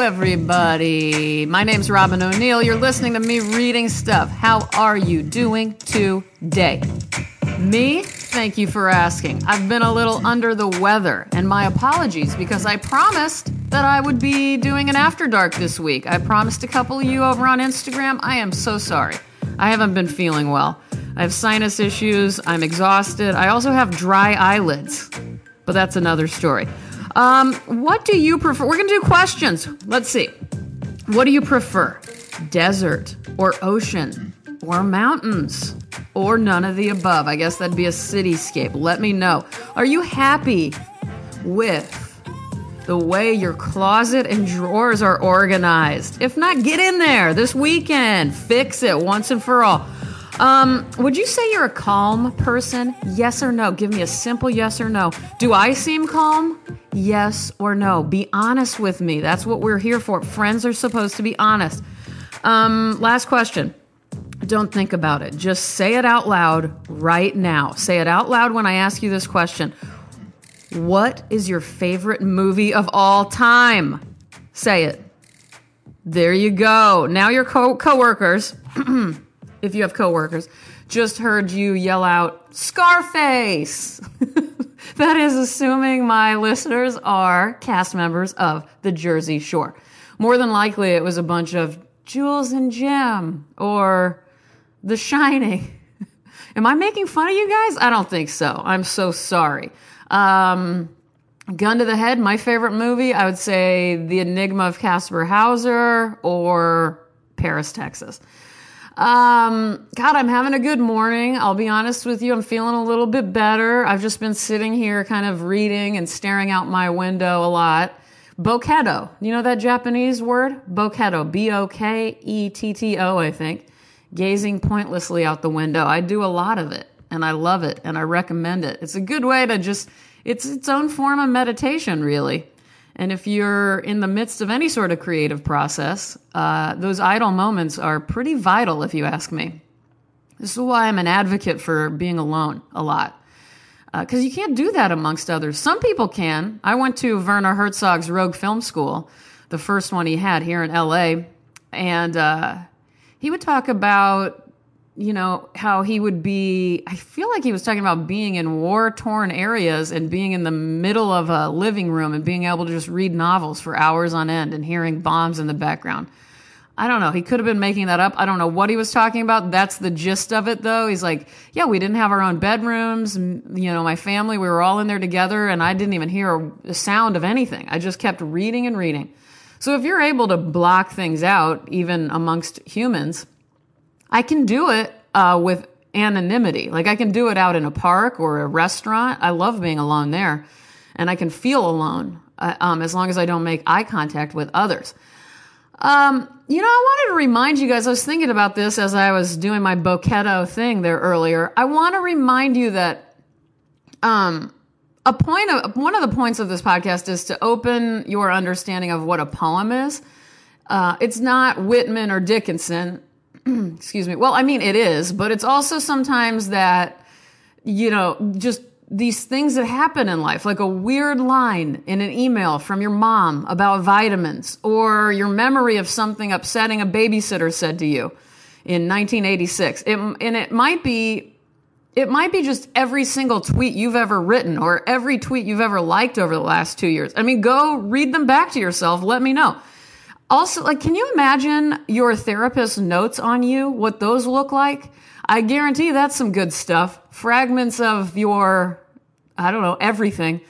everybody. My name's Robyn O'Neil. You're listening to me reading stuff. How are you doing today? Me? Thank you for asking. I've been a little under the weather, and my apologies because I promised that I would be doing an After Dark this week. I promised a couple of you over on Instagram. I am so sorry. I haven't been feeling well. I have sinus issues. I'm exhausted. I also have dry eyelids, but that's another story. Um, what do you prefer? We're going to do questions. Let's see. What do you prefer? Desert or ocean or mountains or none of the above? I guess that'd be a cityscape. Let me know. Are you happy with the way your closet and drawers are organized? If not, get in there this weekend. Fix it once and for all. Um, would you say you're a calm person? Yes or no? Give me a simple yes or no. Do I seem calm? Yes or no? Be honest with me. That's what we're here for. Friends are supposed to be honest. Um, last question. Don't think about it. Just say it out loud right now. Say it out loud when I ask you this question. What is your favorite movie of all time? Say it. There you go. Now your co- coworkers if you have coworkers, just heard you yell out, Scarface! that is assuming my listeners are cast members of The Jersey Shore. More than likely, it was a bunch of Jules and Jim or The Shining. Am I making fun of you guys? I don't think so. I'm so sorry. Um, gun to the head, my favorite movie, I would say The Enigma of Kaspar Hauser or Paris, Texas. Um, God, I'm having a good morning. I'll be honest with you. I'm feeling a little bit better. I've just been sitting here kind of reading and staring out my window a lot. Boketto. You know that Japanese word? Boketto. B O K E T T O, I think. Gazing pointlessly out the window. I do a lot of it and I love it and I recommend it. It's a good way to just, it's its own form of meditation, really. And if you're in the midst of any sort of creative process, uh, those idle moments are pretty vital, if you ask me. This is why I'm an advocate for being alone a lot. Because uh, you can't do that amongst others. Some people can. I went to Werner Herzog's Rogue Film School, the first one he had here in LA, and uh, he would talk about you know, how he would be, I feel like he was talking about being in war torn areas and being in the middle of a living room and being able to just read novels for hours on end and hearing bombs in the background. I don't know. He could have been making that up. I don't know what he was talking about. That's the gist of it, though. He's like, yeah, we didn't have our own bedrooms. You know, my family, we were all in there together, and I didn't even hear a sound of anything. I just kept reading and reading. So if you're able to block things out, even amongst humans, I can do it uh, with anonymity. Like I can do it out in a park or a restaurant. I love being alone there, and I can feel alone uh, um, as long as I don't make eye contact with others. Um, you know, I wanted to remind you guys. I was thinking about this as I was doing my Boketto thing there earlier. I want to remind you that um, a point of one of the points of this podcast is to open your understanding of what a poem is. Uh, it's not Whitman or Dickinson. excuse me. Well, I mean, it is, but it's also sometimes that, you know, just these things that happen in life, like a weird line in an email from your mom about vitamins, or your memory of something upsetting a babysitter said to you in 1986. It, and it might be, it might be just every single tweet you've ever written or every tweet you've ever liked over the last two years. I mean, go read them back to yourself. Let me know. Also, like, can you imagine your therapist's notes on you, what those look like? I guarantee that's some good stuff. Fragments of your, I don't know, everything.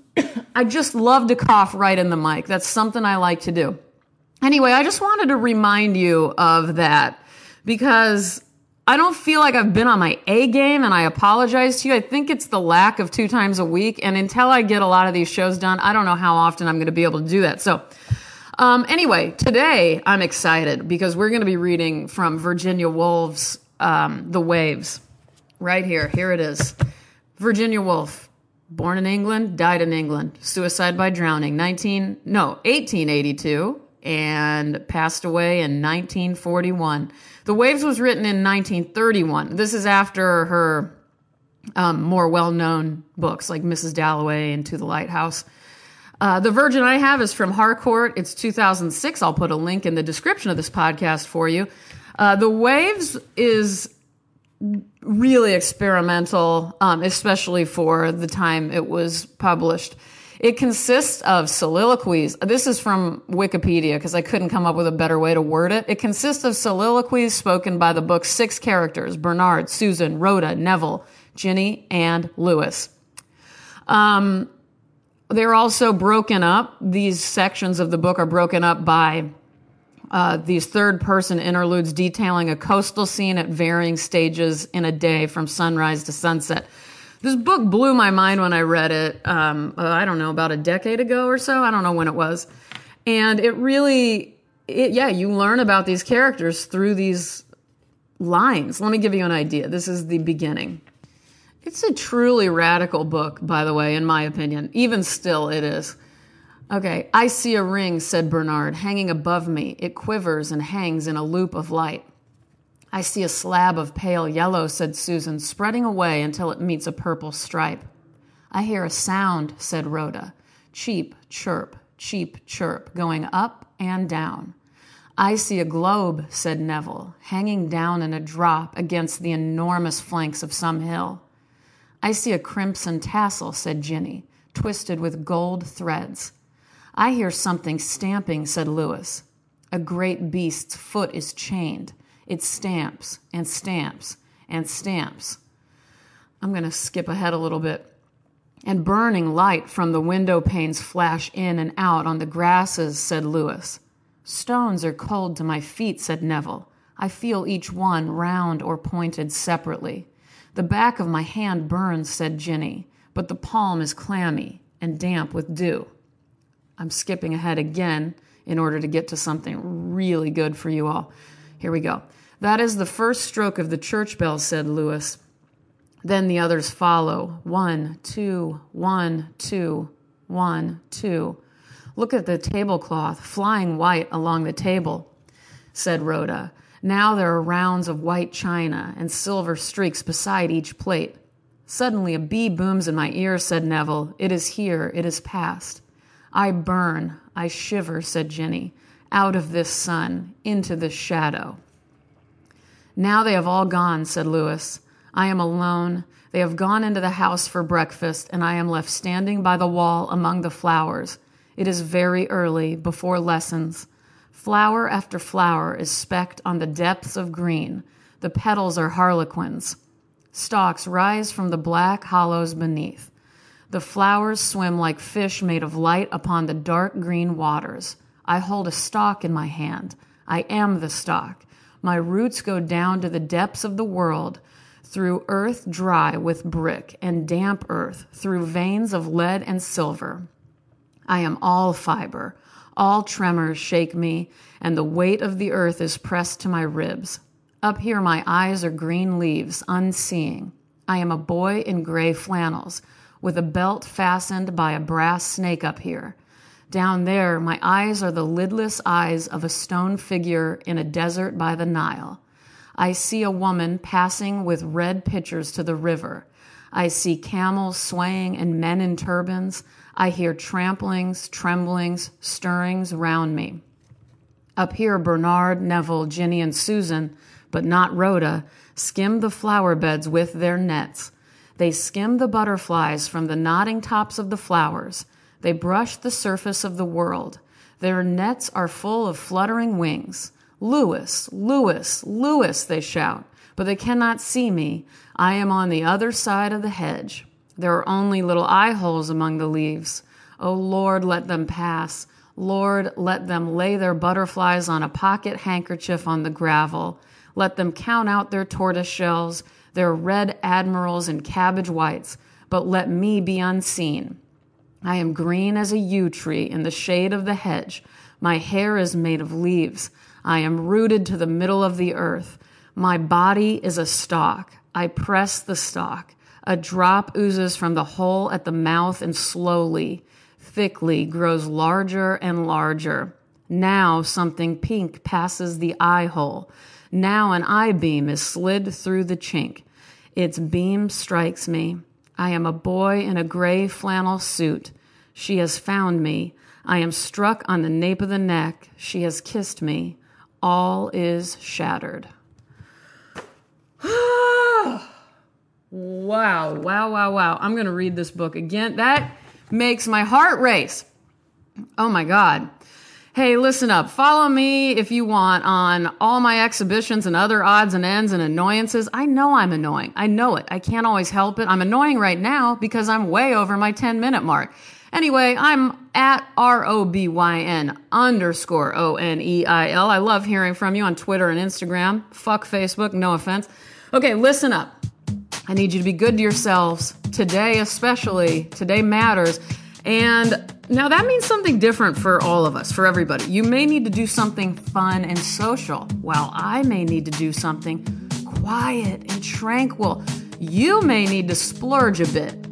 I just love to cough right in the mic. That's something I like to do. Anyway, I just wanted to remind you of that because I don't feel like I've been on my A game and I apologize to you. I think it's the lack of two times a week. And until I get a lot of these shows done, I don't know how often I'm going to be able to do that. So, um, anyway, today I'm excited because we're going to be reading from Virginia Woolf's um, The Waves. Right here. Here it is. Virginia Woolf, born in England, died in England, suicide by drowning, 19, no, 1882, and passed away in 1941. The Waves was written in 1931. This is after her um, more well known books like Mrs. Dalloway and To the Lighthouse. Uh, the version I have is from Harcourt. It's 2006. I'll put a link in the description of this podcast for you. Uh, the Waves is really experimental, um, especially for the time it was published. It consists of soliloquies. This is from Wikipedia because I couldn't come up with a better way to word it. It consists of soliloquies spoken by the book's six characters Bernard, Susan, Rhoda, Neville, Ginny, and Lewis. Um, they're also broken up. These sections of the book are broken up by uh, these third person interludes detailing a coastal scene at varying stages in a day from sunrise to sunset. This book blew my mind when I read it, um, uh, I don't know, about a decade ago or so. I don't know when it was. And it really, it, yeah, you learn about these characters through these lines. Let me give you an idea. This is the beginning. It's a truly radical book, by the way, in my opinion. Even still, it is. Okay, I see a ring, said Bernard, hanging above me. It quivers and hangs in a loop of light. I see a slab of pale yellow, said Susan, spreading away until it meets a purple stripe. I hear a sound, said Rhoda. Cheep, chirp, cheep, chirp, going up and down. I see a globe, said Neville, hanging down in a drop against the enormous flanks of some hill. I see a crimson tassel, said Ginny, twisted with gold threads. I hear something stamping, said Lewis. A great beast's foot is chained. It stamps and stamps and stamps. I'm going to skip ahead a little bit. And burning light from the window panes flash in and out on the grasses, said Lewis. Stones are cold to my feet, said Neville. I feel each one round or pointed separately. The back of my hand burns, said Ginny, but the palm is clammy and damp with dew. I'm skipping ahead again in order to get to something really good for you all. Here we go. That is the first stroke of the church bell, said Lewis. Then the others follow. One, two, one, two, one, two. Look at the tablecloth, flying white along the table, said Rhoda. Now there are rounds of white china and silver streaks beside each plate. Suddenly a bee booms in my ear, said Neville. It is here, it is past. I burn, I shiver, said Ginny, out of this sun, into this shadow. Now they have all gone, said Lewis. I am alone. They have gone into the house for breakfast, and I am left standing by the wall among the flowers. It is very early, before lessons. Flower after flower is specked on the depths of green. The petals are harlequins. Stalks rise from the black hollows beneath. The flowers swim like fish made of light upon the dark green waters. I hold a stalk in my hand. I am the stalk. My roots go down to the depths of the world, through earth dry with brick and damp earth, through veins of lead and silver. I am all fiber, all tremors shake me, and the weight of the earth is pressed to my ribs. Up here, my eyes are green leaves, unseeing. I am a boy in gray flannels, with a belt fastened by a brass snake up here. Down there, my eyes are the lidless eyes of a stone figure in a desert by the Nile. I see a woman passing with red pitchers to the river. I see camels swaying and men in turbans. I hear tramplings, tremblings, stirrings round me. Up here, Bernard, Neville, Ginny, and Susan, but not Rhoda, skim the flower beds with their nets. They skim the butterflies from the nodding tops of the flowers. They brush the surface of the world. Their nets are full of fluttering wings. Lewis, Lewis, Lewis, they shout, but they cannot see me. I am on the other side of the hedge. There are only little eye holes among the leaves. Oh Lord, let them pass. Lord, let them lay their butterflies on a pocket handkerchief on the gravel. Let them count out their tortoise shells, their red admirals and cabbage whites, but let me be unseen. I am green as a yew tree in the shade of the hedge. My hair is made of leaves. I am rooted to the middle of the earth. My body is a stalk. I press the stalk. A drop oozes from the hole at the mouth and slowly, thickly grows larger and larger. Now something pink passes the eye hole. Now an eye beam is slid through the chink. Its beam strikes me. I am a boy in a gray flannel suit. She has found me. I am struck on the nape of the neck. She has kissed me. All is shattered. wow, wow, wow, wow. I'm going to read this book again. That makes my heart race. Oh my God. Hey, listen up. Follow me if you want on all my exhibitions and other odds and ends and annoyances. I know I'm annoying. I know it. I can't always help it. I'm annoying right now because I'm way over my 10 minute mark. Anyway, I'm at R O B Y N underscore O N E I L. I love hearing from you on Twitter and Instagram. Fuck Facebook, no offense. Okay, listen up. I need you to be good to yourselves today, especially. Today matters. And now that means something different for all of us, for everybody. You may need to do something fun and social, while I may need to do something quiet and tranquil. You may need to splurge a bit.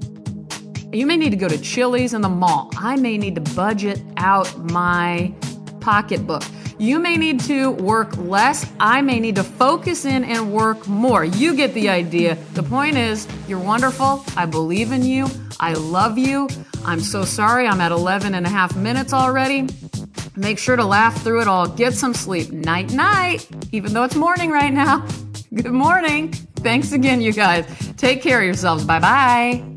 You may need to go to Chili's in the mall. I may need to budget out my pocketbook. You may need to work less. I may need to focus in and work more. You get the idea. The point is, you're wonderful. I believe in you. I love you. I'm so sorry. I'm at 11 and a half minutes already. Make sure to laugh through it all. Get some sleep. Night, night. Even though it's morning right now. Good morning. Thanks again, you guys. Take care of yourselves. Bye bye.